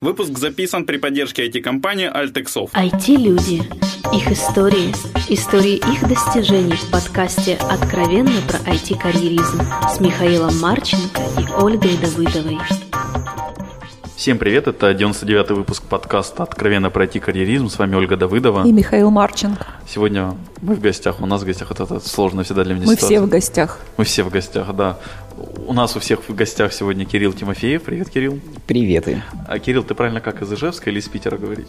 Выпуск записан при поддержке IT-компании Altexov. IT-люди. Их истории. Истории их достижений в подкасте «Откровенно про IT-карьеризм» с Михаилом Марченко и Ольгой Давыдовой. Всем привет, это 99-й выпуск подкаста «Откровенно пройти карьеризм». С вами Ольга Давыдова. И Михаил Марченко. Сегодня мы в гостях, у нас в гостях, вот это сложно всегда для меня Мы ситуация. все в гостях. Мы все в гостях, да. У нас у всех в гостях сегодня Кирилл Тимофеев. Привет, Кирилл. Приветы. А Кирилл, ты правильно как из Ижевска или из Питера говорить?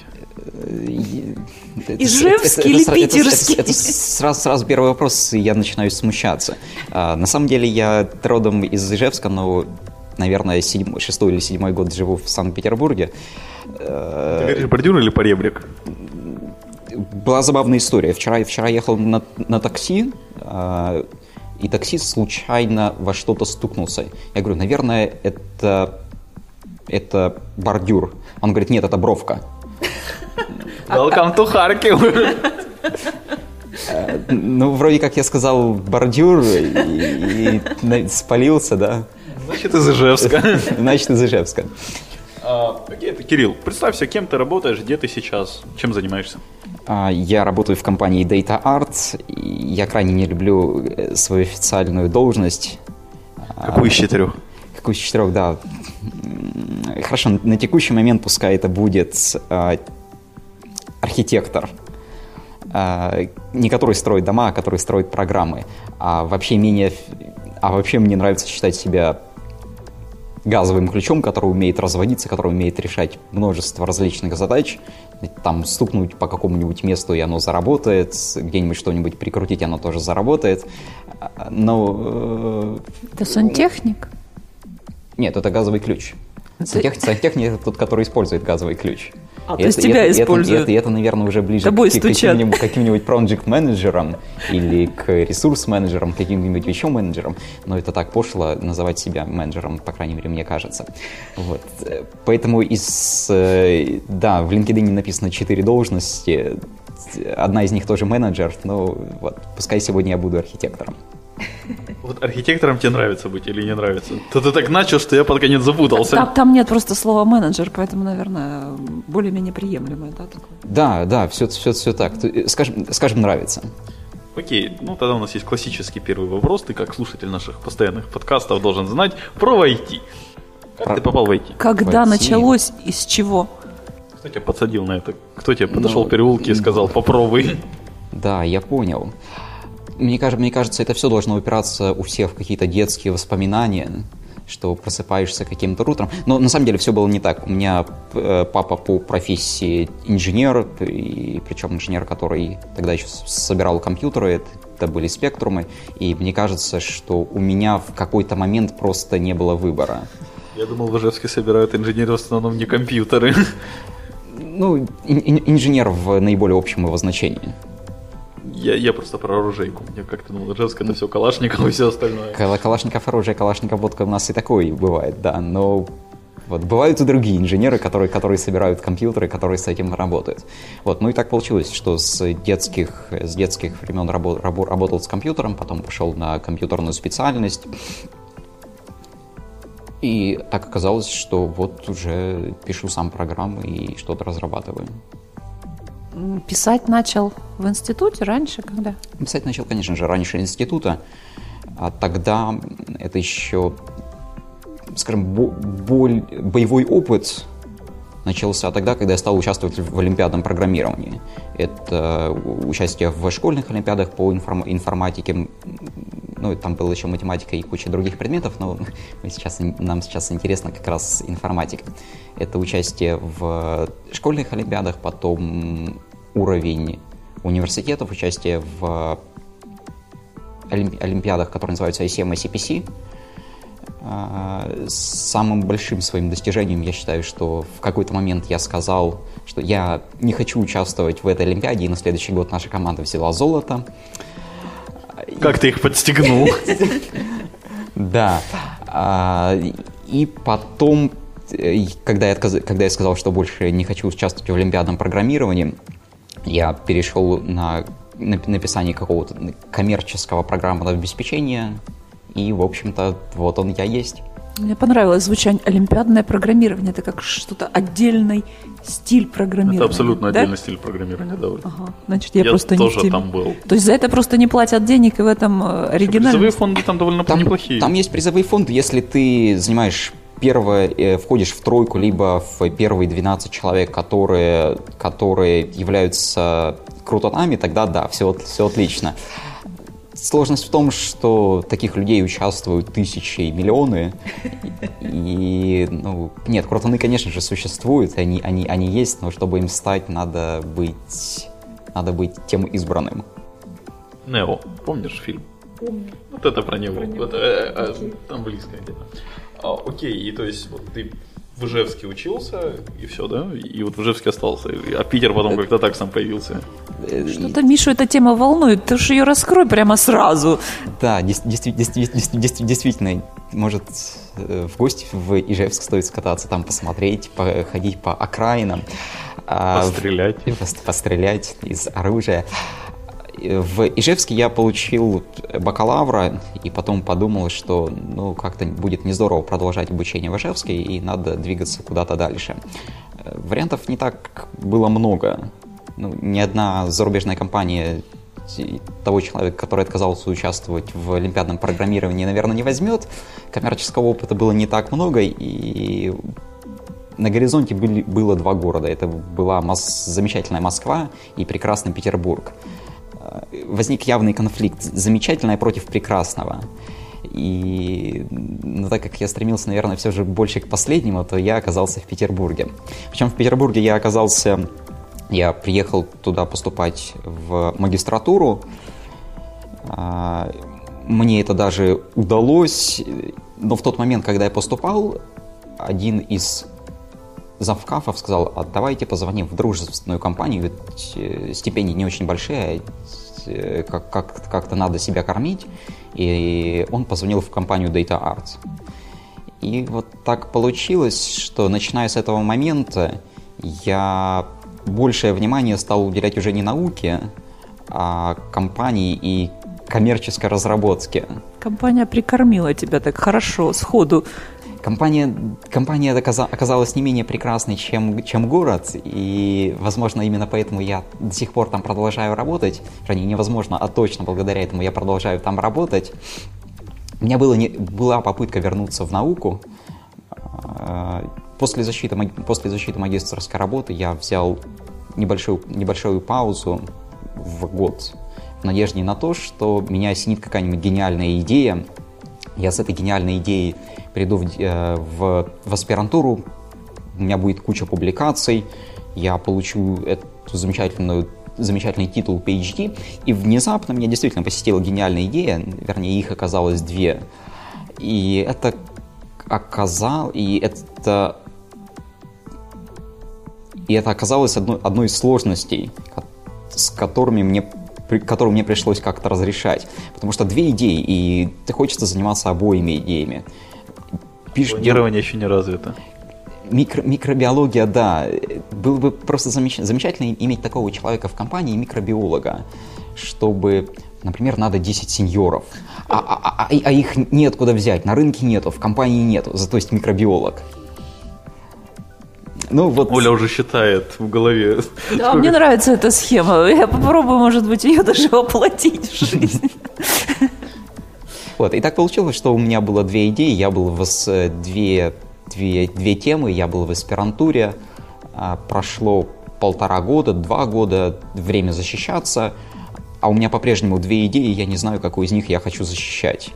Ижевский или питерский? Это, сразу, сразу первый вопрос, и я начинаю смущаться. А, на самом деле я родом из Ижевска, но, наверное, седьмой, шестой или седьмой год живу в Санкт-Петербурге. Ты говоришь бордюр или поребрик? Была забавная история. Вчера, вчера ехал на, на такси, а, и таксист случайно во что-то стукнулся. Я говорю, наверное, это, это бордюр. Он говорит, нет, это бровка. Welcome to Харьков. Ну, вроде как я сказал бордюр и, и спалился, да. Значит, из Ижевска. Значит, из Ижевска. А, ты, Кирилл, представься, кем ты работаешь, где ты сейчас, чем занимаешься? А, Я работаю в компании Data Art. Я крайне не люблю э, свою официальную должность. Какую из четырех? Какую из четырех, да. Хорошо, на текущий момент пускай это будет а, архитектор. А, Не который строит дома, а который строит программы. А вообще менее... А вообще мне нравится считать себя газовым ключом, который умеет разводиться, который умеет решать множество различных задач. Там стукнуть по какому-нибудь месту, и оно заработает, где-нибудь что-нибудь прикрутить, оно тоже заработает. Но э, Это сантехник? нет, это газовый ключ. Сантех- Сантехник это тот, который использует газовый ключ. А, И то есть это- тебя это- это- используют. Это, и это, наверное, уже ближе Тобой к, к каким-нибудь, каким-нибудь project-менеджерам или к ресурс-менеджерам, каким-нибудь еще менеджерам. Но это так пошло называть себя менеджером, по крайней мере, мне кажется. Вот. Поэтому из... э, Да, в LinkedIn написано 4 должности. Одна из них тоже менеджер, но вот, пускай сегодня я буду архитектором. Вот архитектором тебе нравится быть или не нравится? То ты так начал, что я под конец запутался. Там, там нет просто слова менеджер, поэтому, наверное, более-менее приемлемое, да, такое? Да, да, все, все, все так. Э, Скажем, скажем, нравится. Окей, ну тогда у нас есть классический первый вопрос. Ты как слушатель наших постоянных подкастов должен знать про IT. Как Про- ты попал в IT? Когда Войти. началось и с чего? Кто тебя подсадил на это? Кто тебе подошел Ну, в переулке и сказал, попробуй? Да, я понял. Мне, кажется, мне кажется, это все должно упираться у всех в какие-то детские воспоминания, что просыпаешься каким-то утром. Но на самом деле все было не так. У меня э, папа по профессии инженер, и причем инженер, который тогда еще собирал компьютеры, это, были спектрумы, и мне кажется, что у меня в какой-то момент просто не было выбора. Я думал, в Ижевске собирают инженеры в основном не компьютеры. Ну, ин- ин- инженер в наиболее общем его значении. Я, я просто про оружейку. Мне как-то думал, Ижевск это все Калашников и все остальное. Кала- Калашников оружие, Калашников водка у нас и такое бывает, да, но вот бывают и другие инженеры, которые, которые собирают компьютеры, которые с этим работают. Вот, ну и так получилось, что с детских, с детских времен рабо- рабо- работал с компьютером, потом пошел на компьютерную специальность. И так оказалось, что вот уже пишу сам программы и что-то разрабатываю. Писать начал в институте раньше, когда? Писать начал, конечно же, раньше института, а тогда это еще, скажем, бо- боль, боевой опыт начался тогда, когда я стал участвовать в олимпиадном программировании. Это участие в школьных олимпиадах по информ- информатике, ну, там была еще математика и куча других предметов, но сейчас, нам сейчас интересно как раз информатика. Это участие в школьных олимпиадах, потом уровень университетов, участие в олимпи- олимпиадах, которые называются ICM и CPC. А, Самым большим своим достижением я считаю, что в какой-то момент я сказал, что я не хочу участвовать в этой олимпиаде, и на следующий год наша команда взяла золото. Как ты их подстегнул? Да. А, И потом, э, когда я, сказал, что больше не хочу участвовать в олимпиадном программировании, я перешел на нап- написание какого-то коммерческого программного обеспечения, и, в общем-то, вот он я есть. Мне понравилось звучание олимпиадное программирование. Это как что-то отдельный стиль программирования. Это абсолютно да? отдельный стиль программирования, да. Ага, значит, я, Я просто не в тоже теме. там был. То есть за это просто не платят денег, и в этом э, оригинально. Призовые фонды там довольно Там, неплохие. там есть призовые фонды, если ты занимаешь первое, э, входишь в тройку, либо в первые 12 человек, которые, которые являются крутонами, тогда да, все, все отлично. Сложность в том, что таких людей участвуют тысячи и миллионы. И, ну, нет, крутоны, конечно же, существуют, они, они, они есть, но чтобы им стать, надо быть, надо быть тем избранным. Нео, помнишь фильм? Помню. Вот это про него. Вот, э, э, там близко где-то. А, окей, и то есть вот ты в Ижевске учился, и все, да? И вот в Ижевске остался. А Питер потом как-то так сам появился. Что-то Мишу эта тема волнует. Ты уж ее раскрой прямо сразу. Да, действительно, может, э, в гости в Ижевск стоит скататься, там посмотреть, походить по окраинам. а, Пострелять. пос- Пострелять из оружия. В Ижевске я получил бакалавра и потом подумал, что ну как-то будет не здорово продолжать обучение в Ижевске и надо двигаться куда-то дальше. Вариантов не так было много. Ну, ни одна зарубежная компания того человека, который отказался участвовать в олимпиадном программировании, наверное, не возьмет. Коммерческого опыта было не так много, и на горизонте были, было два города. Это была мос- замечательная Москва и прекрасный Петербург. Возник явный конфликт. Замечательное против прекрасного. И ну, так как я стремился, наверное, все же больше к последнему, то я оказался в Петербурге. Причем в Петербурге я оказался... Я приехал туда поступать в магистратуру. А, Мне это даже удалось, но в тот момент, когда я поступал, один из завкафов сказал, а давайте позвоним в дружественную компанию, ведь э, стипендии не очень большие, э, как, как, как-то надо себя кормить. И он позвонил в компанию Data Arts. И вот так получилось, что начиная с этого момента я большее внимание стал уделять уже не науке, а компании и коммерческой разработке. Компания прикормила тебя так хорошо, сходу. Компания, компания оказа- оказалась не менее прекрасной, чем, чем город, и, возможно, именно поэтому я до сих пор там продолжаю работать. Вернее, невозможно, а точно благодаря этому я продолжаю там работать. У меня было не- была попытка вернуться в науку. А, После защиты, после защиты магистрской работы я взял небольшую, небольшую паузу в год в надежде на то, что меня осенит какая-нибудь гениальная идея, я с этой гениальной идеей приду в, э, в, в аспирантуру, у меня будет куча публикаций, я получу эту замечательную замечательный титул PhD, и внезапно меня действительно посетила гениальная идея, вернее, их оказалось две. И это оказал, и это и это оказалось одной, одной из сложностей, с которыми мне которую мне пришлось как-то разрешать. Потому что две идеи, и ты хочется заниматься обоими идеями. Пишешь, Планирование еще не развито. Микро- микробиология, да. Было бы просто замеч- замечательно иметь такого человека в компании, микробиолога, чтобы, например, надо 10 сеньоров, а, а- а- а- их неоткуда взять, на рынке нету, в компании нету, зато есть микробиолог. Ну вот, Оля уже считает в голове. Да, мне нравится эта схема. Я попробую, может быть, ее даже воплотить в жизнь. вот. И так получилось, что у меня было две идеи, я был в ас- две, две, две темы, я был в аспирантуре, а, прошло полтора года, два года, время защищаться, а у меня по-прежнему две идеи, я не знаю, какую из них я хочу защищать.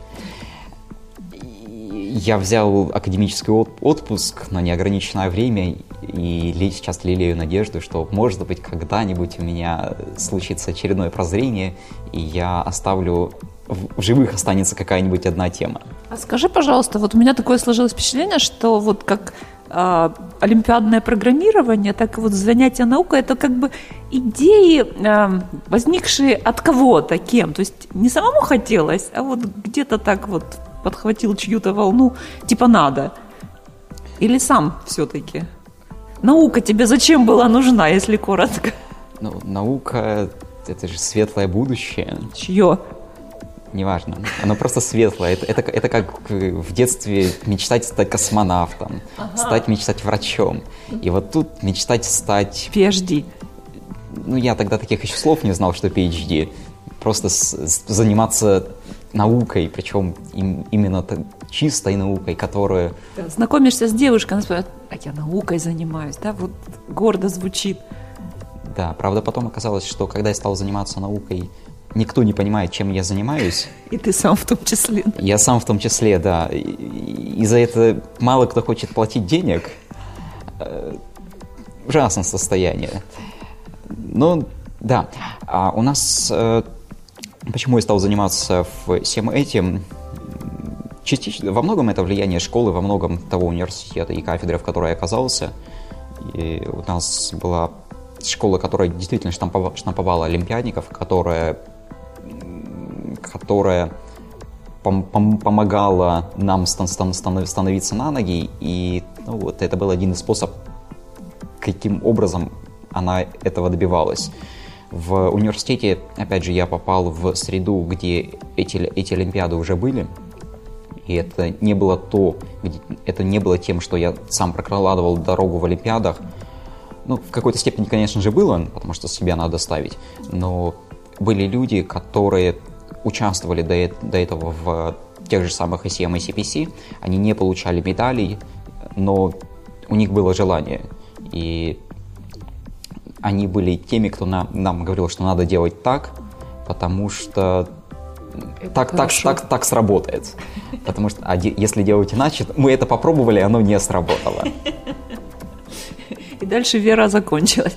Я взял академический от- отпуск на неограниченное время и сейчас лелею надежду, что, может быть, когда-нибудь у меня случится очередное прозрение, и я оставлю в живых останется какая-нибудь одна тема. А скажи, пожалуйста, вот у меня такое сложилось впечатление, что вот как а, олимпиадное программирование, так и вот занятие наукой, это как бы идеи, а, возникшие от кого-то, кем. То есть не самому хотелось, а вот где-то так вот подхватил чью-то волну, типа надо. Или сам все-таки. Наука тебе зачем была нужна, если коротко? Ну, наука — это же светлое будущее. Чье? неважно. Оно просто светлое. Это, это, это как в детстве мечтать стать космонавтом, ага. стать мечтать врачом. И вот тут мечтать стать... PhD. Ну, я тогда таких еще слов не знал, что PhD. Просто с, с, заниматься наукой, причем им, именно чистой наукой, которая... Да, знакомишься с девушкой, она спрашивает, а я наукой занимаюсь, да, вот гордо звучит. Да, правда, потом оказалось, что когда я стал заниматься наукой, никто не понимает, чем я занимаюсь. И ты сам в том числе. Я сам в том числе, да. И за это мало кто хочет платить денег. Э, ужасное состояние. Ну, да. А у нас... Почему я стал заниматься всем этим? Частично, во многом это влияние школы, во многом того университета и кафедры, в которой я оказался. И у нас была школа, которая действительно штамповала, штамповала олимпиадников, которая, которая пом пом помогала нам стан стан становиться на ноги, и ну, вот это был один из способов, каким образом она этого добивалась. В университете, опять же, я попал в среду, где эти, эти олимпиады уже были, и это не было то, это не было тем, что я сам прокладывал дорогу в олимпиадах, ну, в какой-то степени, конечно же, было, потому что себя надо ставить, но были люди, которые участвовали до, до этого в тех же самых ICM и CPC, они не получали медалей, но у них было желание. И они были теми, кто нам, нам говорил, что надо делать так, потому что так, так, так, так сработает. Потому что а если делать иначе, мы это попробовали, оно не сработало. И дальше вера закончилась.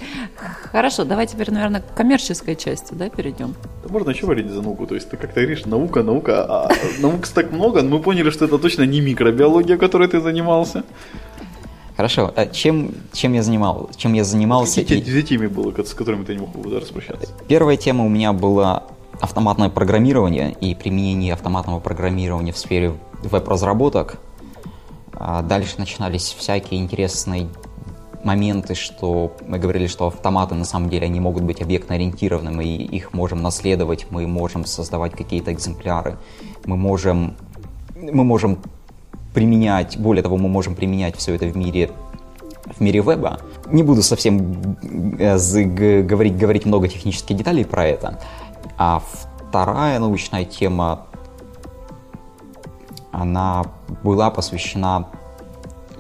Хорошо, давай теперь, наверное, к коммерческой части, да, перейдем. Да можно еще говорить за науку, то есть ты как-то говоришь, наука, наука, а наук так много, мы поняли, что это точно не микробиология, которой ты занимался. Хорошо, а чем, чем я занимал, чем я занимался? Какие и... темы было, с которыми ты не мог распрощаться? Первая тема у меня была автоматное программирование и применение автоматного программирования в сфере веб-разработок. А дальше начинались всякие интересные моменты, что мы говорили, что автоматы на самом деле они могут быть объектно-ориентированными, и их можем наследовать, мы можем создавать какие-то экземпляры, мы можем, мы можем применять, более того, мы можем применять все это в мире в мире веба. Не буду совсем э, говорить, говорить много технических деталей про это. А вторая научная тема, она была посвящена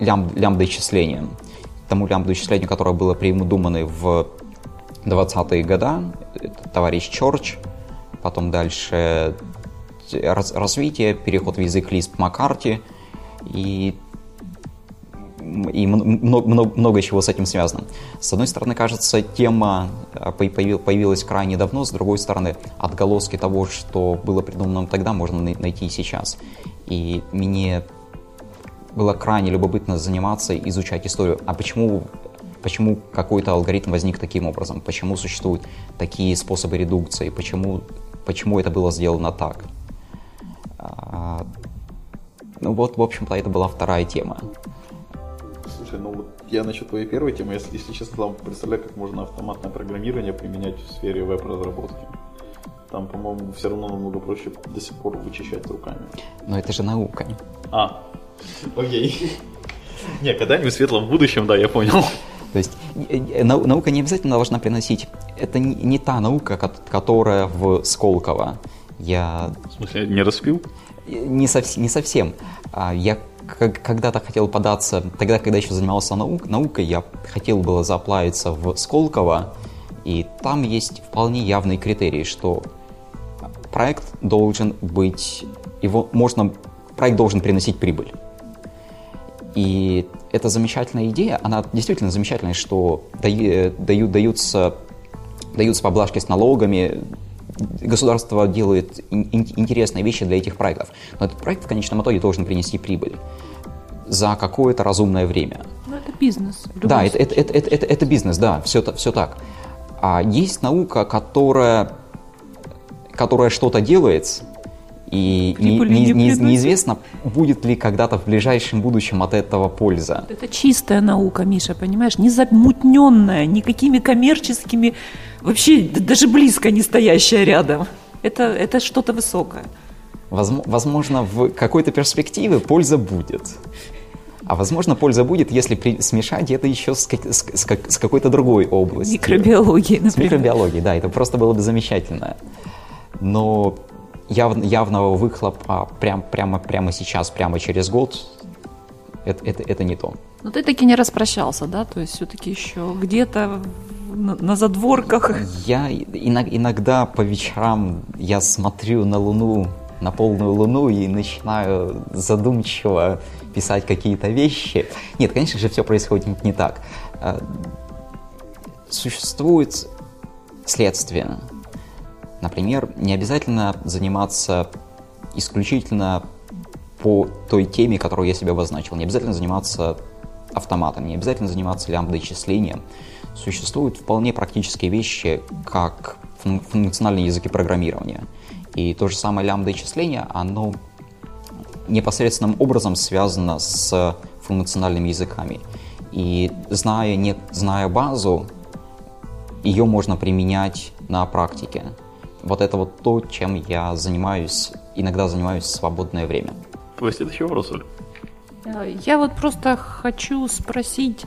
лям, лямбда-исчислениям тому лямбда-исчислению, которое было придумано в 20-е годы, товарищ Чорч, потом дальше раз, развитие, переход в язык Lisp Маккарти и, и много, много, много чего с этим связано. С одной стороны, кажется, тема а, появилась крайне давно, с другой стороны, отголоски того, что было придумано тогда, можно найти и сейчас. И мне было крайне любопытно заниматься, изучать историю. А почему, почему какой-то алгоритм возник таким образом? Почему существуют такие способы редукции? Почему, почему это было сделано так? Ну вот, в общем-то, это была вторая тема. Слушай, ну вот я насчет твоей первой темы, если, если честно, там представляю, как можно автоматное программирование применять в сфере веб-разработки. Там, по-моему, все равно намного проще до сих пор вычищать руками. Но это же наука. А, Окей. Не, когда-нибудь в светлом будущем, да, я понял. То есть э, наука не обязательно должна приносить... Это не, не та наука, которая в Сколково. Я... В смысле, не распил? Не, совсем, не совсем. А, я когда-то хотел податься, тогда, когда еще занимался наук, наукой, я хотел было заплавиться в Сколково, и там есть вполне явный критерий, что проект должен быть, его можно, проект должен приносить прибыль. И эта замечательная идея, она действительно замечательная, что дают, даются, даются поблажки с налогами, государство делает интересные вещи для этих проектов. Но этот проект в конечном итоге должен принести прибыль за какое-то разумное время. Ну, это бизнес. Да, это, это, это, это, это, это бизнес, да, все, все так. А есть наука, которая, которая что-то делает, и не, не, не, неизвестно, будет ли когда-то в ближайшем будущем от этого польза. Это чистая наука, Миша, понимаешь? Не замутненная, никакими коммерческими, вообще даже близко не стоящая рядом. Это, это что-то высокое. Возможно, в какой-то перспективе польза будет. А возможно, польза будет, если при, смешать это еще с, с, с, с какой-то другой областью. Микробиологией, например. С микробиологией, да, это просто было бы замечательно. Но яв, явного выхлопа прям, прямо, прямо сейчас, прямо через год, это, это, это не то. Но ты таки не распрощался, да? То есть все-таки еще где-то на, на задворках. Я иногда по вечерам я смотрю на Луну, на полную Луну и начинаю задумчиво писать какие-то вещи. Нет, конечно же, все происходит не так. А, существует следствие. Например, не обязательно заниматься исключительно по той теме, которую я себе обозначил. Не обязательно заниматься автоматом, не обязательно заниматься лямбдой числением. Существуют вполне практические вещи, как функциональные языки программирования. И то же самое лямбда числение, оно непосредственным образом связано с функциональными языками. И зная, не, зная базу, ее можно применять на практике. Вот это вот то, чем я занимаюсь, иногда занимаюсь в свободное время. Следующий вопрос, Оль. Я вот просто хочу спросить,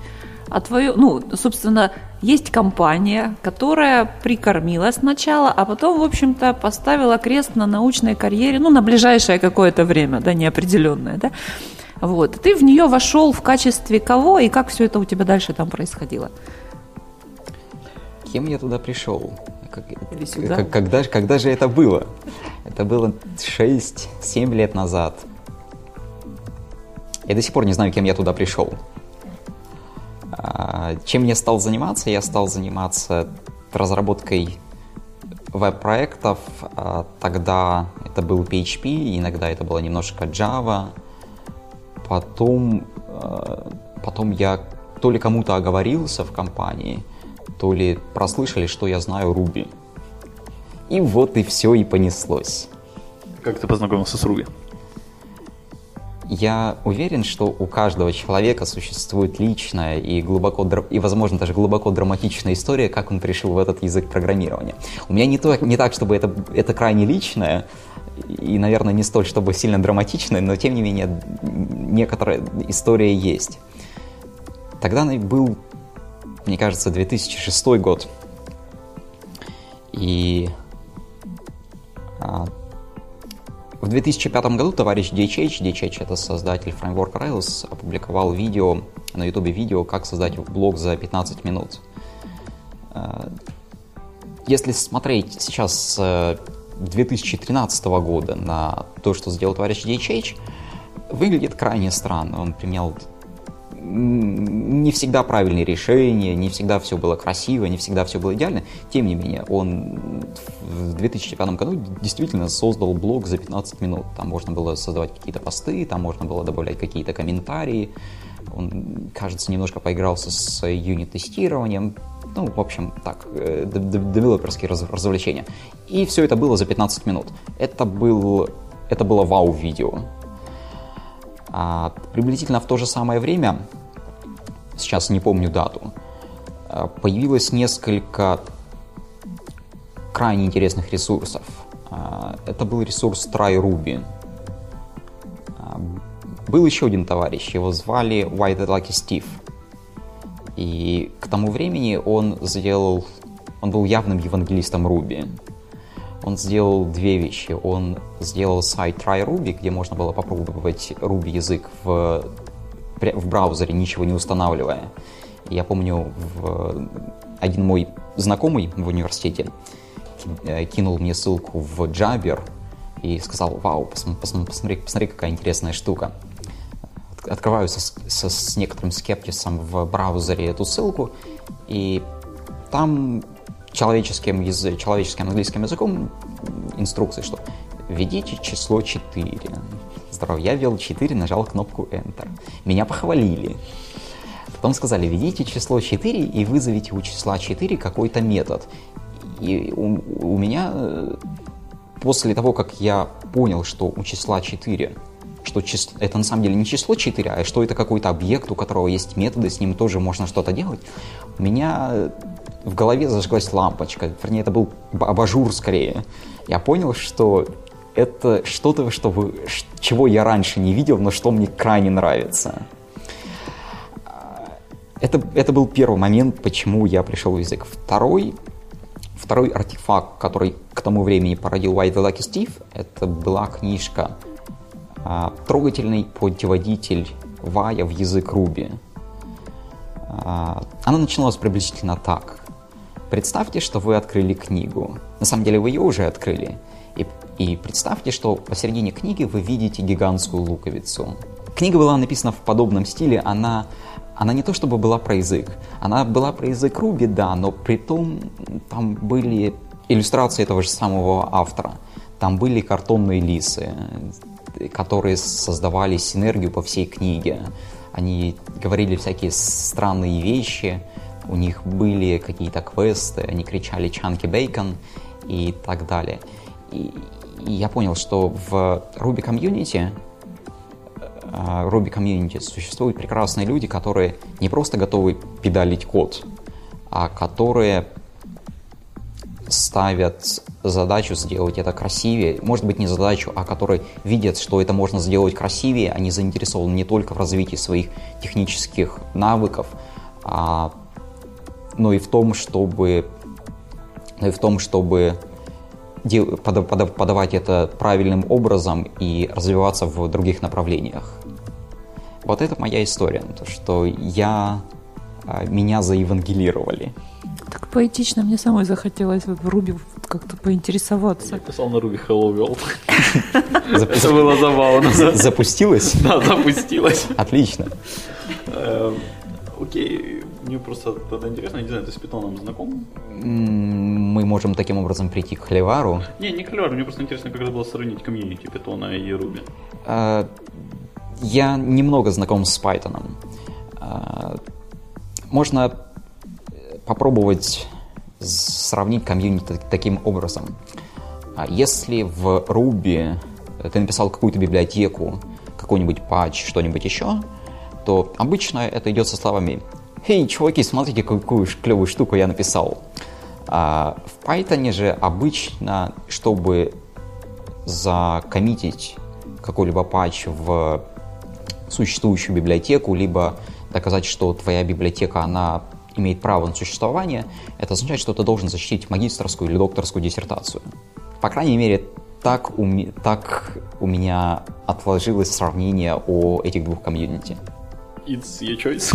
а твое, ну, собственно, есть компания, которая прикормила сначала, а потом, в общем-то, поставила крест на научной карьере, ну, на ближайшее какое-то время, да, неопределенное, да. Вот. Ты в нее вошел в качестве кого и как все это у тебя дальше там происходило? Кем я туда пришел? Как, как, когда, когда же это было? Это было 6-7 лет назад. Я до сих пор не знаю, кем я туда пришел. А, чем я стал заниматься? Я стал заниматься разработкой веб-проектов. А, тогда это был PHP, иногда это было немножко Java. Потом, а, потом я то ли кому-то оговорился в компании, то ли прослышали, что я знаю Ruby. И вот и все и понеслось. Как ты познакомился с Ruby? Я уверен, что у каждого человека существует личная и глубоко, и, возможно, даже глубоко драматичная история, как он пришел в этот язык программирования. У меня не, то, не так, чтобы это, это крайне личное, и, наверное, не столь, чтобы сильно драматичное, но, тем не менее, некоторая история есть. Тогда был, мне кажется, 2006 год. И а, в 2005 году товарищ DHH, DHH это создатель фреймворка Rails, опубликовал видео, на ютубе видео, как создать блог за 15 минут. Э, если смотреть сейчас с 2013 года на то, что сделал товарищ DHH, выглядит крайне странно. Он применял не всегда правильные решения, не всегда все было красиво, не всегда все было идеально. Тем не менее, он в 2005 году действительно создал блог за 15 минут. Там можно было создавать какие-то посты, там можно было добавлять какие-то комментарии. Он, кажется, немножко поигрался с юнит-тестированием. Ну, в общем, так, э, девелоперские развлечения. И все это было за 15 минут. Это, был, это было вау-видео. А, приблизительно в то же самое время, сейчас не помню дату, а, появилось несколько крайне интересных ресурсов. А, это был ресурс TryRuby. А, был еще один товарищ, его звали White Lucky Steve. И к тому времени он сделал, он был явным евангелистом Ruby он сделал две вещи. Он сделал сайт TryRuby, где можно было попробовать Ruby язык в, в браузере, ничего не устанавливая. Я помню, в, один мой знакомый в университете э, кинул мне ссылку в Jabber и сказал, вау, посмотри, посмотри, посмотри какая интересная штука. Открываю со, со, с некоторым скептисом в браузере эту ссылку, и там человеческим, язы, человеческим английским языком инструкции, что введите число 4. Здорово, я ввел 4, нажал кнопку Enter. Меня похвалили. Потом сказали, введите число 4 и вызовите у числа 4 какой-то метод. И у, у меня э, после того, как я понял, что у числа 4 что число, это на самом деле не число 4, а что это какой-то объект, у которого есть методы, с ним тоже можно что-то делать, у меня в голове зажглась лампочка, вернее, это был абажур скорее. Я понял, что это что-то, что вы, чего я раньше не видел, но что мне крайне нравится. Это, это был первый момент, почему я пришел в язык. Второй, второй артефакт, который к тому времени породил White the Lucky Steve, это была книжка а, «Трогательный путеводитель Вая в язык Руби». А, она начиналась приблизительно так. Представьте, что вы открыли книгу. На самом деле вы ее уже открыли. И, и представьте, что посередине книги вы видите гигантскую луковицу. Книга была написана в подобном стиле, она она не то чтобы была про язык, она была про язык Руби, да, но при том там были иллюстрации этого же самого автора. Там были картонные лисы, которые создавали синергию по всей книге. Они говорили всякие странные вещи, у них были какие-то квесты, они кричали «Чанки Бейкон» и так далее. И, и я понял, что в Ruby комьюнити Ruby Community существуют прекрасные люди, которые не просто готовы педалить код, а которые ставят задачу сделать это красивее, может быть не задачу, а которые видят, что это можно сделать красивее, они заинтересованы не только в развитии своих технических навыков, а, но и в том, чтобы, но и в том, чтобы подавать это правильным образом и развиваться в других направлениях. Вот это моя история, то, что я, а, меня заевангелировали. Так поэтично, мне самой захотелось в Руби как-то поинтересоваться. Я писал на Руби Hello World. Это было забавно. Запустилось? Да, запустилось. Отлично. Эм, окей, мне просто тогда интересно, не знаю, ты с питоном знаком? Мы можем таким образом прийти к Хлевару. Не, не к Хлевару, мне просто интересно, как это было сравнить комьюнити питона и Руби. А, я немного знаком с Python. А, можно попробовать сравнить комьюнити таким образом. А если в Ruby ты написал какую-то библиотеку, какой-нибудь патч, что-нибудь еще, то обычно это идет со словами «Эй, чуваки, смотрите, какую клевую штуку я написал». А в Python же обычно, чтобы закоммитить какой-либо патч в существующую библиотеку, либо доказать, что твоя библиотека, она имеет право на существование, это означает, что ты должен защитить магистрскую или докторскую диссертацию. По крайней мере, так у, так у меня отложилось сравнение о этих двух комьюнити. It's your choice.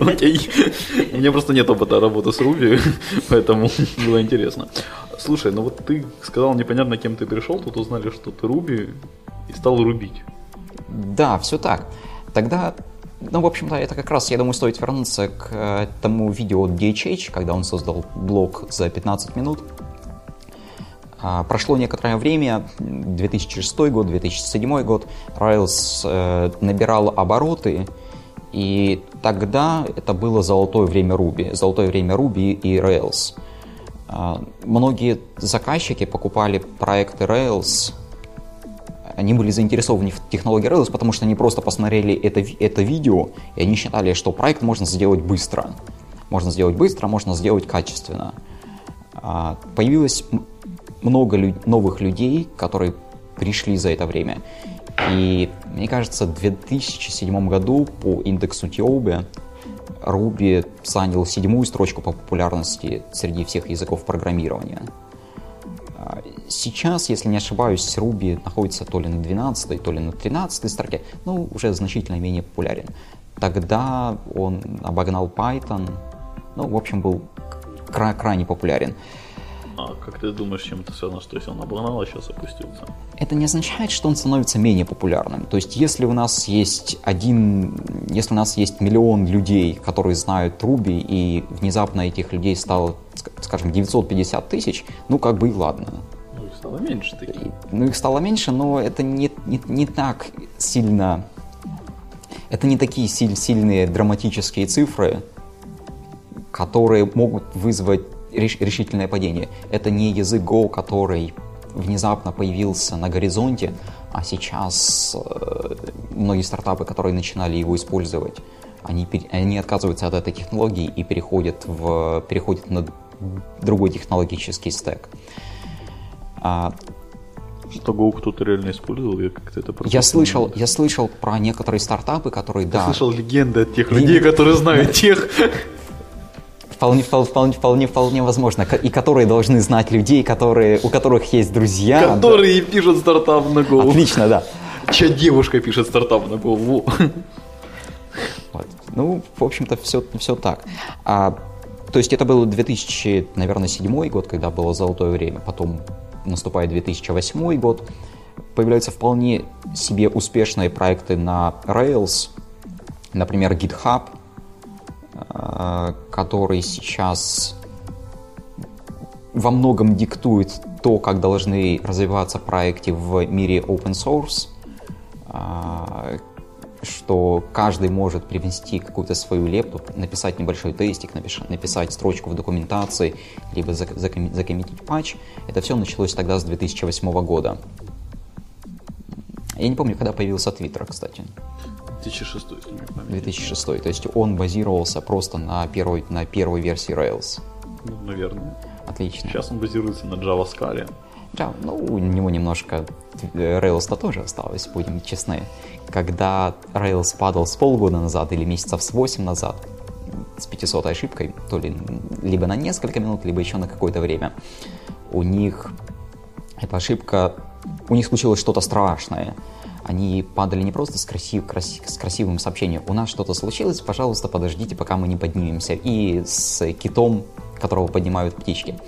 Окей. У меня просто нет опыта работы с Ruby, поэтому было интересно. Слушай, ну вот ты сказал непонятно, кем ты пришел, тут узнали, что ты Ruby и стал рубить. Да, все так. Тогда, ну, в общем-то, это как раз, я думаю, стоит вернуться к э, тому видео от DHH, когда он создал блог за 15 минут. А, прошло некоторое время, 2006 год, 2007 год, Rails э, набирал обороты, и тогда это было золотое время Ruby, золотое время Ruby и Rails. А, многие заказчики покупали проекты Rails они были заинтересованы в технологии Rails, потому что они просто посмотрели это, это видео, и они считали, что проект можно сделать быстро. Можно сделать быстро, можно сделать качественно. А, появилось много лю- новых людей, которые пришли за это время. И мне кажется, в 2007 году по индексу Тиоби Ruby занял седьмую строчку по популярности среди всех языков программирования. А, сейчас, если не ошибаюсь, Ruby находится то ли на 12, то ли на 13 строке, ну, уже значительно менее популярен. Тогда он обогнал Python, ну, в общем, был кра- крайне популярен. А как ты думаешь, чем это связано, что если он обогнал, а сейчас опустился? Это не означает, что он становится менее популярным. То есть, если у нас есть один, если у нас есть миллион людей, которые знают Ruby, и внезапно этих людей стало, скажем, 950 тысяч, ну, как бы и ладно. Ну, их стало меньше таки. Ну, их стало меньше, но это не, не, не так сильно... Это не такие силь, сильные драматические цифры, которые могут вызвать решительное падение. Это не язык Go, который внезапно появился на горизонте, а сейчас э, многие стартапы, которые начинали его использовать, они, они отказываются от этой технологии и переходят, в, переходят на другой технологический стек. А, Что Go кто-то реально использовал, я как-то это Я слышал, я слышал про некоторые стартапы, которые, Я да, слышал легенды от тех людей, которые знают тех. Вполне, вполне, вполне, вполне, возможно, и которые должны знать людей, которые, у которых есть друзья. да. Которые пишут стартап на Go. Отлично, да. Чья девушка пишет стартап на. Во. Вот. Ну, в общем-то, все, все так. А, то есть это был 2000, наверное, седьмой год, когда было золотое время. Потом наступает 2008 год. Появляются вполне себе успешные проекты на Rails. Например, GitHub, который сейчас во многом диктует то, как должны развиваться проекты в мире open source, а, что каждый может привнести какую-то свою лепту, написать небольшой тестик, написать строчку в документации, либо закоммитить патч. Это все началось тогда с 2008 года. Я не помню, когда появился Twitter, кстати. 2006, если не память. 2006. То есть он базировался просто на первой, на первой версии Rails. Ну, наверное. Отлично. Сейчас он базируется на Java Scala. Да, ну, у него немножко э, Rails-то тоже осталось, будем честны. Когда Rails падал с полгода назад или месяцев с 8 назад, с 500 ошибкой, то ли либо на несколько минут, либо еще на какое-то время, у них эта ошибка, у них случилось что-то страшное. Они падали не просто с, красив- краси- с красивым сообщением, у нас что-то случилось, пожалуйста, подождите, пока мы не поднимемся. И с китом, которого поднимают птички.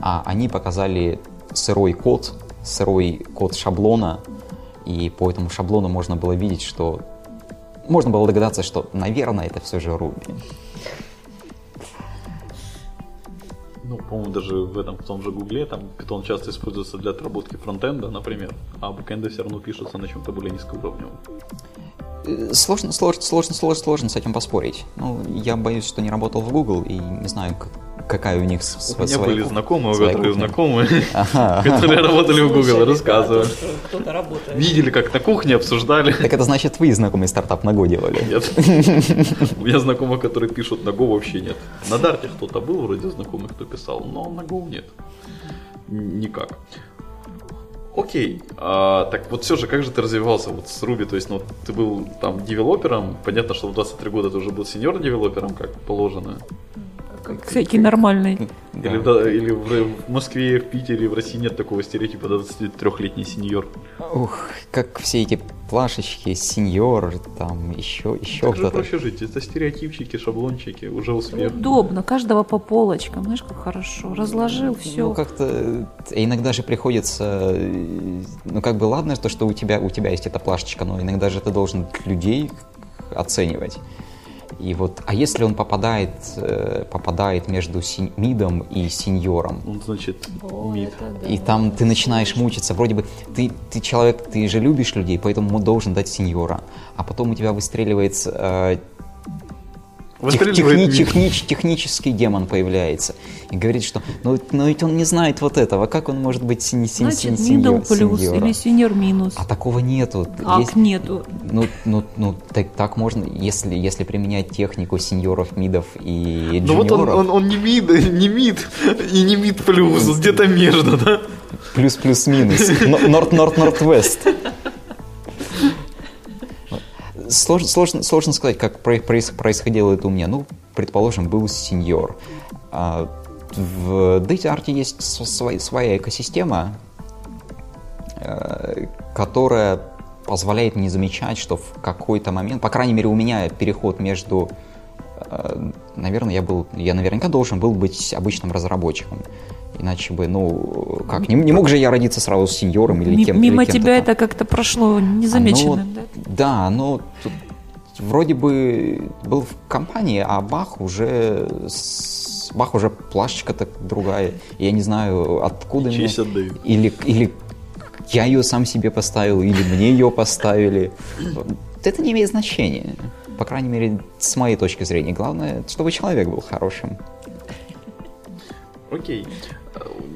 А они показали сырой код, сырой код шаблона, и по этому шаблону можно было видеть, что... Можно было догадаться, что, наверное, это все же Ruby. Ну, по-моему, даже в этом, в том же Гугле, там Python часто используется для отработки фронтенда, например, а бэкенды все равно пишутся на чем-то более низкоуровневом. Э, Сложно, сложно, сложно, сложно, сложно с этим поспорить. Ну, я боюсь, что не работал в Google и не знаю, к- какая у них с- У меня своя были знакомые, у своя которых знакомые, которые работали в Google, рассказывали. Кто-то работает. Видели, как на кухне обсуждали. Так это значит, вы знакомый стартап на Go делали? Нет. У меня знакомых, которые пишут на Go, вообще нет. На Дарте кто-то был вроде знакомых, кто писал, но на Go нет. Никак. Окей, а, так вот все же, как же ты развивался вот с Ruby? То есть, ну, ты был там девелопером, понятно, что в 23 года ты уже был сеньор-девелопером, как положено. Как всякий нормальный. Или, в, да- или в, в Москве, в Питере, в России нет такого стереотипа 23-летний сеньор. Ух, как все эти плашечки, сеньор, там еще, еще Так же кто-то. проще жить, это стереотипчики, шаблончики, уже успех. Удобно, каждого по полочкам, знаешь, как хорошо. Разложил все. Ну, как-то э, иногда же приходится, э, ну, как бы ладно, то, что у тебя, у тебя есть эта плашечка, но иногда же ты должен людей оценивать. И вот, а если он попадает, э, попадает между син- мидом и сеньором, Он, значит, мид. и там ты начинаешь мучиться, вроде бы ты, ты человек, ты же любишь людей, поэтому должен дать сеньора, а потом у тебя выстреливается э, тех- техни- технич- технический демон появляется и говорит, что ну, но ведь он не знает вот этого, как он может быть син- син- Значит, сеньор- плюс сеньора? или senior минус. А такого нету. Как Есть- нету? Ну, ну, ну так, так можно, если, если применять технику сеньоров, мидов и Ну вот он, джуниоров, он, он не мид, не мид и не мид плюс, где-то между, да? плюс-плюс-минус, норт-норт-норт-вест. Сложно, сложно, сложно сказать, как про- проис- происходило это у меня. Ну, предположим, был сеньор. А, В DataArt есть своя, своя экосистема, э, которая позволяет не замечать, что в какой-то момент, по крайней мере, у меня переход между э, наверное, я был, я наверняка должен был быть обычным разработчиком. Иначе бы, ну, как, не, не мог же я родиться сразу с сеньором или Ми- кем Мимо или кем-то тебя там. это как-то прошло незамеченным, да? Оно- Да, но тут вроде бы был в компании, а Бах уже с- Бах уже плашечка так другая. Я не знаю, откуда мне- Честь отдаю. Или, или я ее сам себе поставил, или мне ее поставили. Это не имеет значения. По крайней мере, с моей точки зрения. Главное, чтобы человек был хорошим. Окей.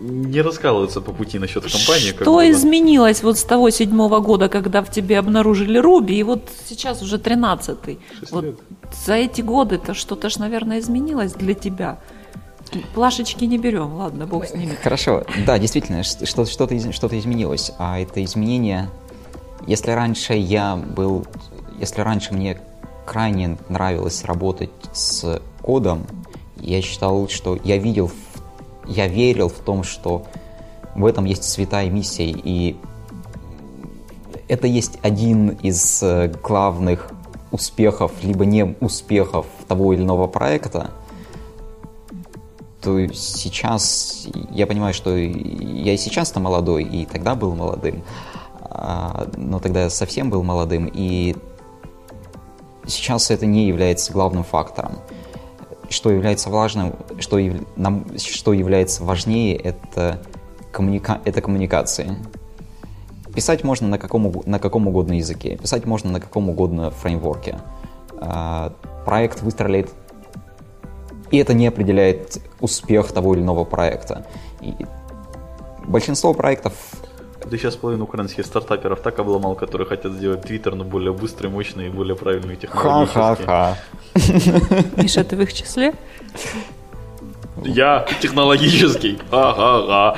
Не раскалываться по пути насчет компании. как Что да. изменилось вот с того седьмого года, когда в тебе обнаружили Руби, и вот сейчас уже тринадцатый? Вот лет. за эти годы-то что-то ж, наверное, изменилось для тебя. Плашечки не берем, ладно, бог с ними. Хорошо, да, действительно, что- что-то, из- что-то изменилось. А это изменение, если раньше я был, если раньше мне крайне нравилось работать с кодом, я считал, что я видел, в- я верил в том, что в этом есть святая миссия, и это есть один из э, главных успехов, либо не успехов того или иного проекта, то сейчас я понимаю, что я и сейчас-то молодой, и тогда был молодым, а, но тогда я совсем был молодым, и сейчас это не является главным фактором. Что является важным, что, яв- нам, что является важнее, это, коммуника, это коммуникации. Писать можно на каком, на каком угодно языке, писать можно на каком угодно фреймворке. А, Проект выстрелит, и это не определяет успех того или иного проекта. И большинство проектов Ты сейчас половину украинских стартаперов так обломал, которые хотят сделать Твиттер, но более быстрый, мощный и более правильный технологически. ха-ха-ха. Миша, ты в их числе? Я технологический. Ага-га.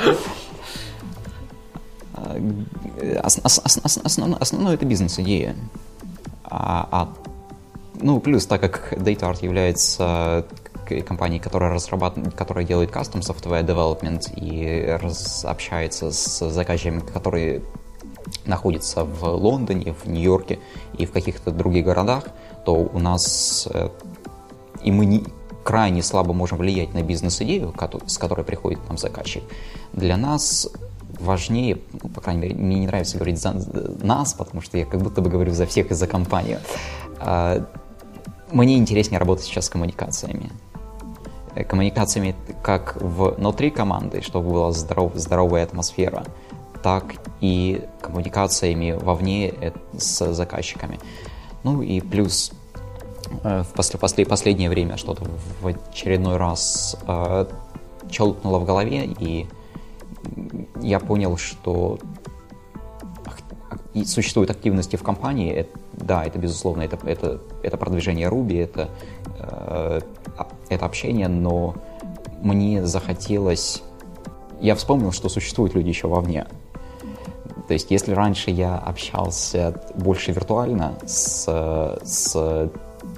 Основно- Основное это бизнес-идея. А, а, ну, плюс, так как DataArt является к- компанией, которая разрабатывает, которая делает custom software development и общается с заказчиками, которые находятся в Лондоне, в Нью-Йорке и в каких-то других городах, то у нас э, и мы не- крайне слабо можем влиять на бизнес-идею, с которой приходит нам заказчик. Для нас важнее, ну, по крайней мере, мне не нравится говорить за нас, потому что я как будто бы говорю за всех и за компанию. А, Мне интереснее работать сейчас с коммуникациями. Э, Коммуникациями как внутри команды, чтобы была здоров- здоровая атмосфера, так и коммуникациями вовне э, с заказчиками. Ну и плюс э, в после, после- последнее время что-то в очередной раз э, челкнуло в голове, и я понял, что существуют активности в компании. Э, да, это безусловно, это, это, это продвижение Ruby, это, это общение, но мне захотелось... Я вспомнил, что существуют люди еще вовне. То есть, если раньше я общался больше виртуально с, с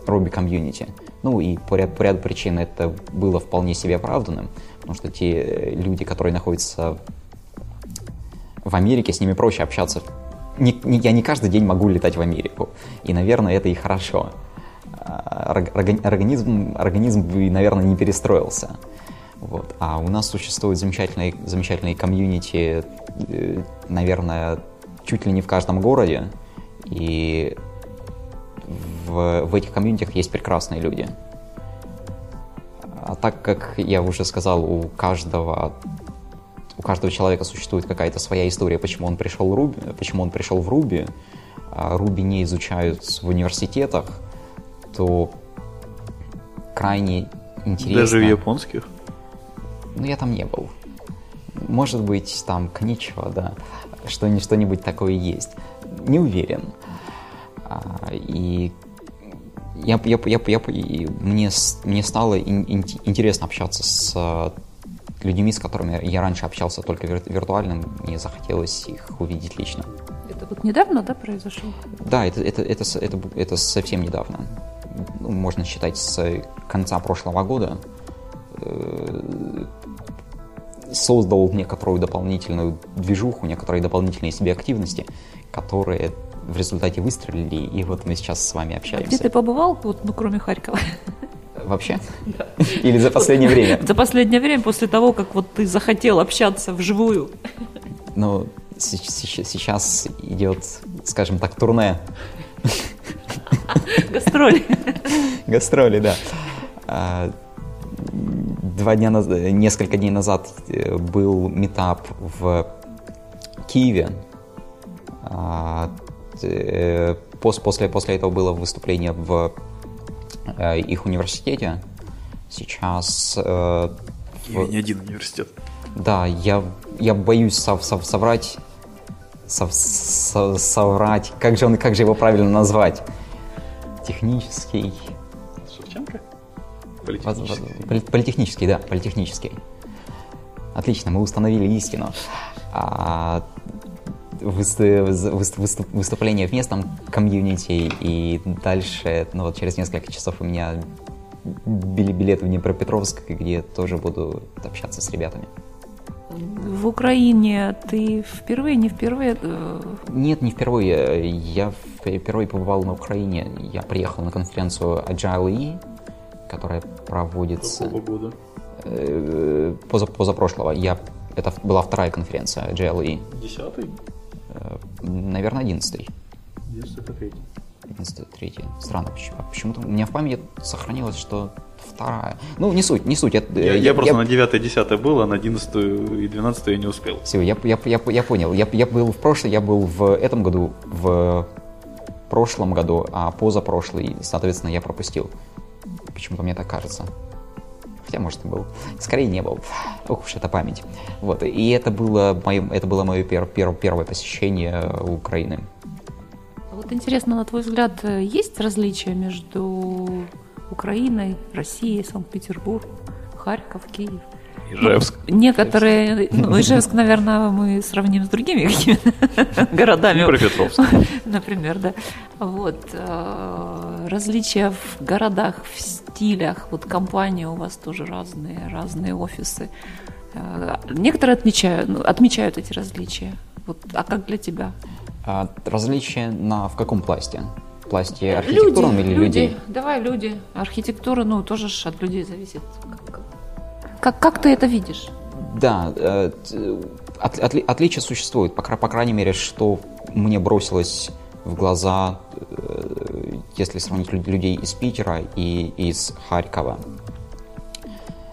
Ruby комьюнити, ну и по ряду, по ряду причин это было вполне себе оправданным, потому что те люди, которые находятся в Америке, с ними проще общаться. Не- не- я не каждый день могу летать в Америку, и, наверное, это и хорошо. А, орг- органи- Организм, организм бы, наверное, не перестроился. Вот. А у нас существует замечательные, замечательные комьюнити, э, наверное, чуть ли не в каждом городе. И в, в этих комьюнитях есть прекрасные люди. А так как я уже сказал, у каждого у каждого человека существует какая-то своя история, почему он пришел Руби, почему он пришел в Руби, а Руби не изучают в университетах, то крайне интересно. Даже в японских. Ну, я там не был. Может быть, там Коничева, да, что-нибудь, что-нибудь такое есть. Не уверен. А, И я, я, я, я, и мне, мне стало ин- ин- интересно общаться с э, людьми, с которыми я раньше общался только вир- виртуально, мне захотелось их увидеть лично. Это вот недавно, да, произошло? Да, это, это, это, это, это совсем недавно. Ну, можно считать с конца прошлого года. Э, Создал некоторую дополнительную движуху, некоторые дополнительные себе активности, которые в результате выстрелили, и вот мы сейчас с вами А общаемся. где ты побывал, вот, ну, кроме Харькова? Вообще? Или за последнее время? За последнее время, после того, как вот ты захотел общаться вживую. Ну, се- се- сейчас идет, скажем так, турне Гастроли. Гастроли, да. А, Два дня назад, несколько дней назад э, был метап в Киеве. А, э, пос- После, после этого было выступление в э, их университете. Сейчас И не один университет. да, я, я боюсь сов- сов- соврать. Сов- со- соврать. Как же, он, как же его правильно назвать? Технический. Шевченко? Политехнический. Политехнический, да, политехнический. Отлично, мы установили истину. А, выступление в местном комьюнити, и дальше, ну вот через несколько часов у меня билет в Днепропетровск, где тоже буду общаться с ребятами. В Украине ты впервые, не впервые? Э, Нет, не впервые. Я впервые побывал на Украине. Я приехал на конференцию Agile E, которая проводится... Какого года? Э, поза, позапрошлого. Я, это была вторая конференция Agile E. Десятый? Э, наверное, одиннадцатый. Десятый, это третий. 11 третья. Странно, почему-то у меня в памяти сохранилось, что вторая. Ну, не суть, не суть. Я, я, я, я просто я... на 9 10 был, а на 11 и 12 я не успел. Все, я, я, я, я понял. Я, я был в прошлом, я был в этом году, в прошлом году, а позапрошлый, соответственно, я пропустил. Почему-то мне так кажется. Хотя, может, и был. Скорее, не был. Ох уж это память. Вот. И это было мое, это было мое пер, пер, первое посещение Украины. Вот интересно, на твой взгляд, есть различия между Украиной, Россией, Санкт-Петербург, Харьков, Киев? Ижевск. Ну, некоторые, ну, Ижевск, наверное, мы сравним с другими какими-то городами. Днепропетровск. Например, да. Вот. Э, различия в городах, в стилях. Вот компании у вас тоже разные, разные офисы. Э, некоторые отмечают, ну, отмечают эти различия. Вот, а как для тебя? А различия на в каком пласте? Пласте архитектурном люди, или люди. людей? Давай люди. Архитектура, ну, тоже ж от людей зависит. Как, как ты это видишь? Да, э, от, от, отличия существуют. По, по крайней мере, что мне бросилось в глаза, э, если сравнить людей из Питера и из Харькова.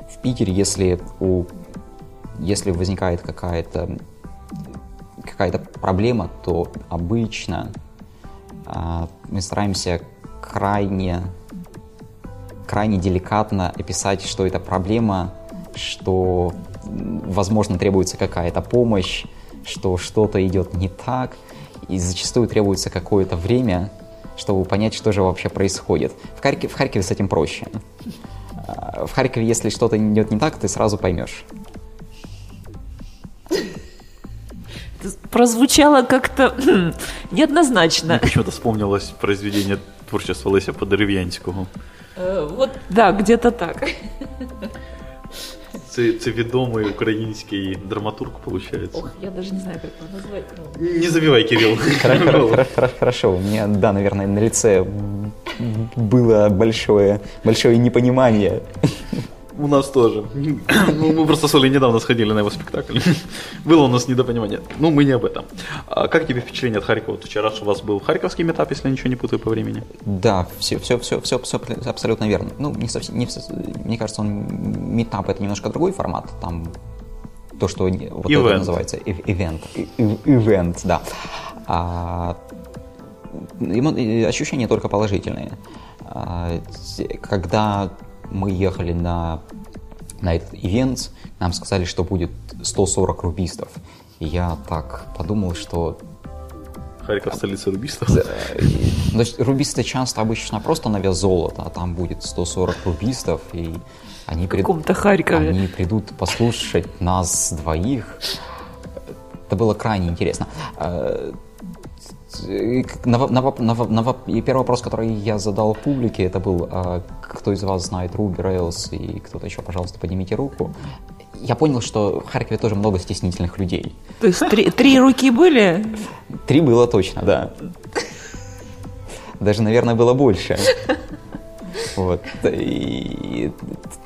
В Питере, если у если возникает какая-то какая-то проблема, то обычно а, мы стараемся крайне, крайне деликатно описать, что это проблема, что, возможно, требуется какая-то помощь, что что-то идет не так, и зачастую требуется какое-то время, чтобы понять, что же вообще происходит. В Харькове, в Харькове с этим проще. А, в Харькове, если что-то идет не так, ты сразу поймешь. прозвучало как-то хм, неоднозначно. Мне почему-то вспомнилось произведение творчества Леся Подерев'янського. Э, вот, да, где-то так. Це, це відомий український драматург, получается. Ох, я даже не знаю, как его назвать. Не забивай, Кирилл. Хорошо, у меня, да, наверное, на лице было большое, большое непонимание. У нас тоже. Ну, мы просто с Олей недавно сходили на его спектакль. Было у нас недопонимание. Ну, мы не об этом. А как тебе впечатление от Харькова? Вот вчера у вас был харьковский метап, если я ничего не путаю по времени. Да, все, все, все, все, все абсолютно верно. Ну, не совсем, не, мне кажется, он метап это немножко другой формат. Там то, что вот Event. это называется ивент. Ивент, да. А, ощущения только положительные. А, когда мы ехали на, на этот ивент, нам сказали, что будет 140 рубистов. И я так подумал, что... Харьков столица рубистов. То есть рубисты часто обычно просто на вес золота, а там будет 140 рубистов, и они, прид... Харькове. они придут послушать нас двоих. Это было крайне интересно. На, на, на, на, и первый вопрос, который я задал публике, это был, а, кто из вас знает Ruby, Rails и кто-то еще, пожалуйста, поднимите руку. Я понял, что в Харькове тоже много стеснительных людей. То есть три, три руки были? Три было точно, да. Даже, наверное, было больше. Вот. И,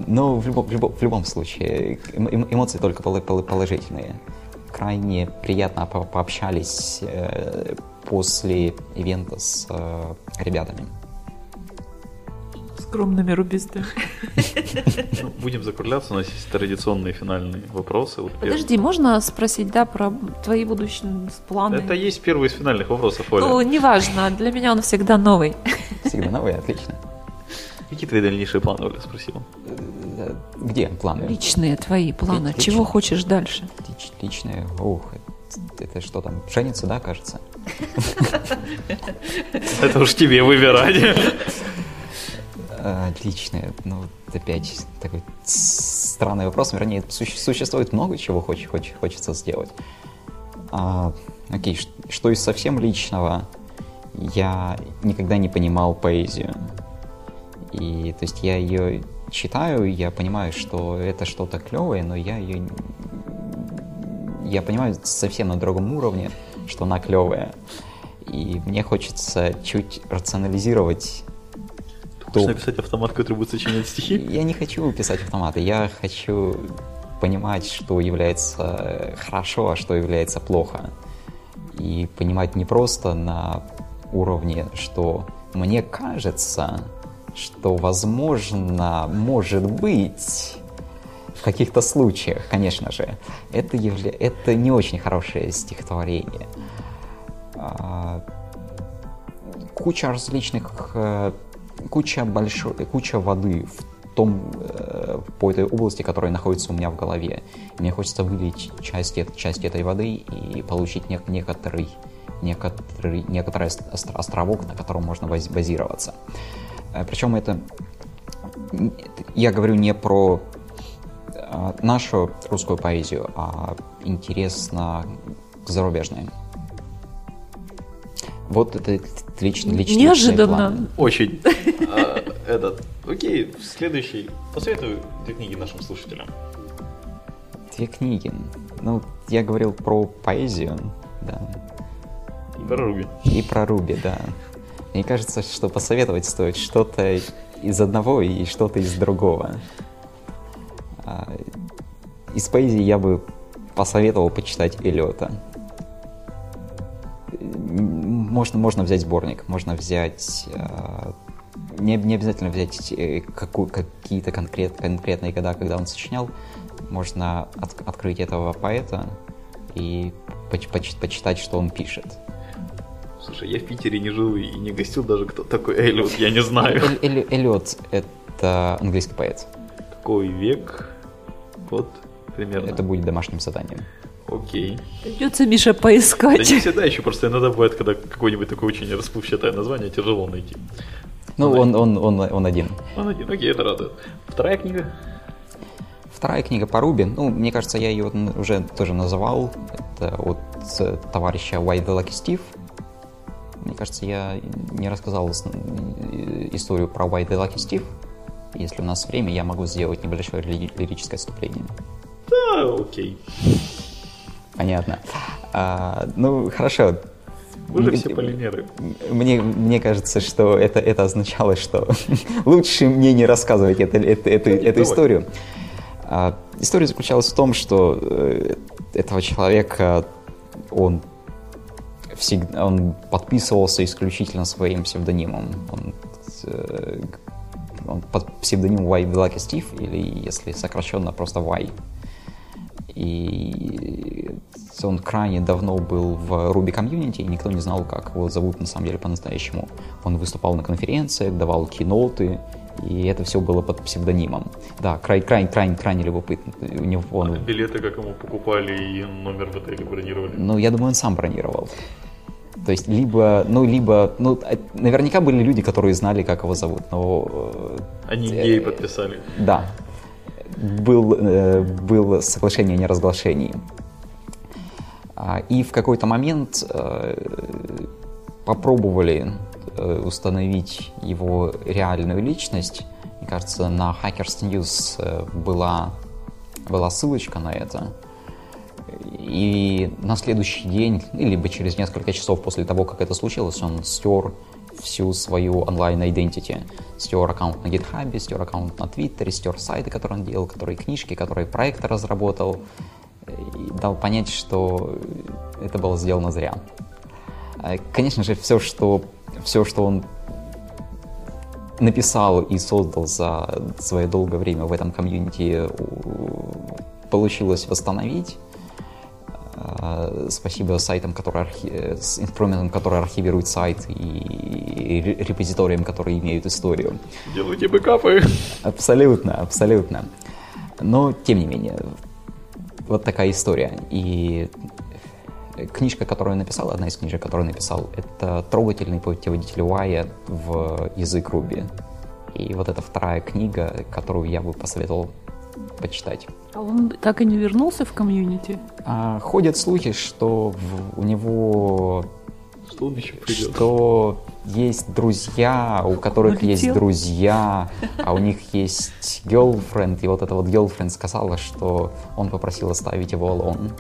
но в любом, в, любом, в любом случае эмоции только положительные. Крайне приятно по пообщались э, после ивента с э, ребятами. Скромными рубистами. Ну, будем закругляться, у нас есть традиционные финальные вопросы. Вот Подожди, можно спросить, да, про твои будущие планы? Это есть первый из финальных вопросов, Оля. Ну, неважно, для меня он всегда новый. Всегда новый, отлично. Какие твои дальнейшие планы, Оля, спросила? Где планы? Личные твои планы. Личные. Чего хочешь дальше? Лич, личные? Ух, это, что там, жениться, да, кажется? Это уж тебе выбирать. Личное, ну, опять такой странный вопрос. Вернее, суще- существует много чего хоч- хоч- хочется сделать. А, окей, что из совсем личного? Я никогда не понимал поэзию. И, то есть, я ее читаю, я понимаю, что это что-то клевое, но я ее... Я понимаю совсем на другом уровне, что она клевая. И мне хочется чуть рационализировать Ты хочешь написать автомат, который будет сочинять стихи? я не хочу писать автоматы, я хочу понимать, что является хорошо, а что является плохо. И понимать не просто на уровне, что мне кажется, что возможно, может быть, в каких-то случаях, конечно же, это, явля... это не очень хорошее стихотворение. А, куча различных, э, куча большой, куча воды в том, э, по этой области, которая находится у меня в голове. Мне хочется вылить часть, часть этой воды и получить нек- некоторый, некоторый, некоторый ост- островок, на котором можно баз- базироваться. Э, Причем это, я говорю не про нашу русскую поэзию, а интересно зарубежная. Вот это лично, лично Неожиданно. Очень. А, Этот. Окей, следующий. Посоветую две книги нашим слушателям. Две книги. Ну, я говорил про поэзию, да. И про Руби. И про Руби, да. Мне кажется, что посоветовать стоит что-то из одного и что-то из другого. А, Из поэзии я бы посоветовал почитать Эллиота. Можно, можно взять сборник, можно взять... а, Не, не обязательно взять э, какую- какие-то конкрет, конкретные года, когда он сочинял. Можно от- открыть этого поэта и поч- поч- почитать, что он пишет. Слушай, я в Питере не жил и не гостил даже кто такой Эллиот, я не знаю. Эллиот — это английский поэт. Какой век? Вот, примерно. Это будет домашним заданием. Окей. Придется, Миша, Да поискать. не всегда еще, просто иногда бывает, когда какое-нибудь такое очень расплывчатое название тяжело найти. Ну, он, он, он, он один. Он один, окей, это радует. Вторая книга? Вторая книга по Руби, ну, мне кажется, я ее уже тоже называл. Это от э, товарища Why the Lucky Steve. Мне кажется, я не рассказал э, историю про Why the Lucky Steve. Если у нас время, я могу сделать небольшое ли- лирическое отступление. Да, окей. Понятно. А, ну, хорошо. Вы же все полимеры. Мне, мне кажется, что это, это означало, что лучше мне не рассказывать это, это- эту, эту давай. историю. А, история заключалась в том, что э, этого человека он всегда он подписывался исключительно своим псевдонимом. Он, э, он под псевдонимом Y Black Steve, или если сокращенно, просто Y. И он крайне давно был в Ruby комьюнити, и никто не знал, как его зовут на самом деле по-настоящему. Он выступал на конференциях, давал киноты, и это все было под псевдонимом. Да, край, крайне, крайне, крайне любопытно. У него он, Билеты как ему покупали и номер в отеле бронировали. ну, я думаю, он сам бронировал. То есть, либо, ну, либо, ну, а- наверняка были люди, которые знали, как его зовут, но э, Они геи подписали. Да. Был, э, было соглашение о неразглашении. А, И в какой-то момент э, попробовали э, установить его реальную личность. Мне кажется, на Hackers News э, была, была ссылочка на это. И на следующий день, либо через несколько часов после того, как это случилось, он стер всю свою онлайн-идентити. Стер аккаунт на GitHub, стер аккаунт на Твиттере, стер сайты, которые он делал, которые книжки, которые проекты разработал. И дал понять, что это было сделано зря. А, Конечно же, все, что, все, что он написал и создал за свое долгое время в этом комьюнити, получилось восстановить. А, Спасибо сайтам, которые архи- с инструментам, которые архивируют сайт и ре- репозиториям, которые имеют историю. Делайте бэкапы. Абсолютно, абсолютно. Но, тем не менее, вот такая история. И книжка, которую я написал, одна из книжек, которую я написал, это трогательный путеводитель Уайя в язык Руби. И вот это вторая книга, которую я бы посоветовал почитать. А он так и не вернулся в комьюнити? А, ходят слухи, что в, у него... Что он еще придет? Что есть друзья, у которых есть друзья, а у них есть girlfriend, и вот эта вот girlfriend сказала, что он попросил оставить его alone.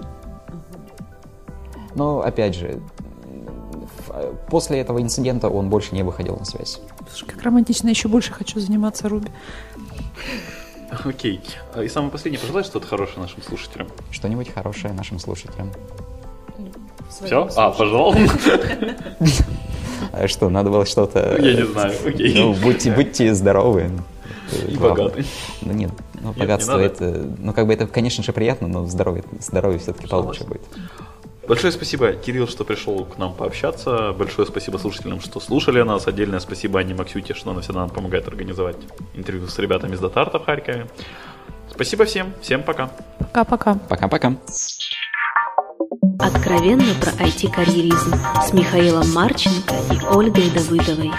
Но, опять же, после этого инцидента он больше не выходил на связь. Слушай, как романтично, еще больше хочу заниматься Руби. Окей. И самое последнее, пожелай что-то хорошее нашим слушателям. Что-нибудь хорошее нашим слушателям. Все? А, пожалуй. А что, надо было что-то... Я не знаю, окей. Ну, будьте, будьте здоровы. И богаты. Да нет, ну, богатство это... Ну, как бы это, конечно же, приятно, но здоровье, здоровье все-таки получше будет. Большое спасибо, Кирилл, что пришел к нам пообщаться. Большое спасибо слушателям, что слушали нас. Отдельное спасибо Анне Максюте, что она всегда нам помогает организовать интервью с ребятами из Дотарта в Харькове. Спасибо всем. Всем пока. Пока-пока. Пока-пока. Откровенно про IT-карьеризм с Михаилом Марченко и Ольгой Давыдовой.